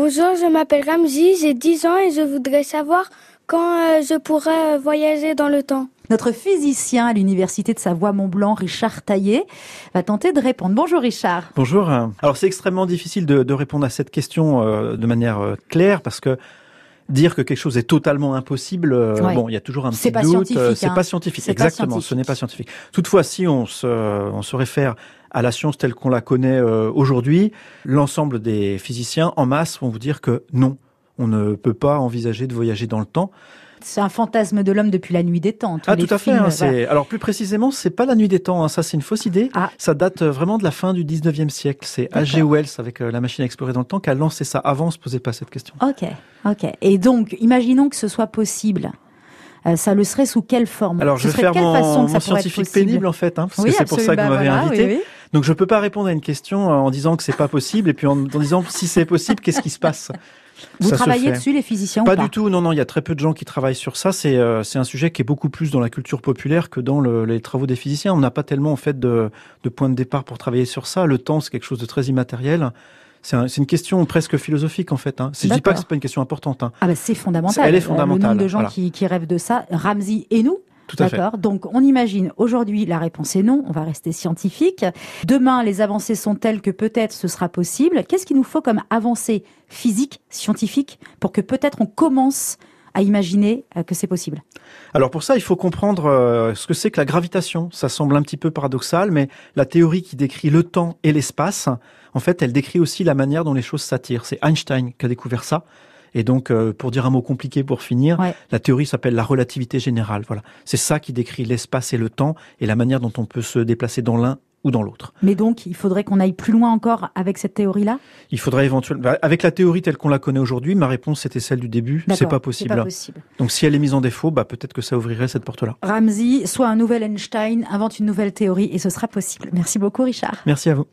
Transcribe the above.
Bonjour, je m'appelle Ramzi, j'ai 10 ans et je voudrais savoir quand euh, je pourrais euh, voyager dans le temps. Notre physicien à l'université de Savoie-Mont-Blanc, Richard Taillet, va tenter de répondre. Bonjour Richard. Bonjour. Alors c'est extrêmement difficile de, répondre à cette question euh, de manière claire parce que dire que quelque chose est totalement impossible, bon, il y a toujours un petit doute. C'est hein. pas scientifique. Exactement, ce n'est pas scientifique. Toutefois, si on se, on se réfère à la science telle qu'on la connaît aujourd'hui, l'ensemble des physiciens en masse vont vous dire que non, on ne peut pas envisager de voyager dans le temps. C'est un fantasme de l'homme depuis la nuit des temps. ah, tout à fait. Hein, alors plus précisément, c'est pas la nuit des temps. Hein, ça, c'est une fausse idée. Ah. Ça date euh, vraiment de la fin du 19e siècle. C'est H.G. Wells avec euh, la machine à explorer dans le temps qui a lancé ça. Avant, on se posait pas cette question. Ok, ok. Et donc, imaginons que ce soit possible. Euh, ça le serait sous quelle forme? Alors, je vais faire mon, scientifique pénible en fait, hein, parce que c'est pour ça que vous m'avez invité. Donc je peux pas répondre à une question en disant que c'est pas possible et puis en, en disant si c'est possible, qu'est-ce qui se passe? Vous travaillez dessus, les physiciens Pas ou pas du tout. Non, non. Il y a très peu de gens qui travaillent sur ça. C'est euh, c'est un sujet qui est beaucoup plus dans la culture populaire que dans le, les travaux des physiciens. On n'a pas tellement en fait de, de point de départ pour travailler sur ça. Le temps, c'est quelque chose de très immatériel. C'est un, une question presque philosophique en fait. Hein. Je dis pas que c'est pas une question importante. Hein. Ah bah c'est fondamental. Elle est fondamentale. Le nombre de gens qui, qui rêvent de ça. Ramsey et nous, D'accord. Donc on imagine aujourd'hui la réponse est non, on va rester scientifique. Demain les avancées sont telles que peut-être ce sera possible. Qu'est-ce qu'il nous faut comme avancée physique, scientifique pour que peut-être on commence à imaginer euh, que c'est possible? Alors pour ça, il faut comprendre euh, ce que c'est que la gravitation. Ça semble un petit peu paradoxal, mais la théorie qui décrit le temps et l'espace, en fait, elle décrit aussi la manière dont les choses s'attirent. C'est Einstein qui a découvert ça. Et donc, euh, pour dire un mot compliqué pour finir, la théorie s'appelle la relativité générale. Voilà, c'est ça qui décrit l'espace et le temps et la manière dont on peut se déplacer dans l'un ou dans l'autre. Mais donc, il faudrait qu'on aille plus loin encore avec cette théorie-là? Il faudrait éventuellement... Bah, avec la théorie telle qu'on la connaît aujourd'hui, ma réponse c'était celle du début, c'est pas possible. Pas possible. Donc si elle est mise en défaut, bah, peut-être que ça ouvrirait cette porte-là. Ramsey, soit un nouvel Einstein, invente une nouvelle théorie et ce sera possible. Merci beaucoup Richard. Merci à vous.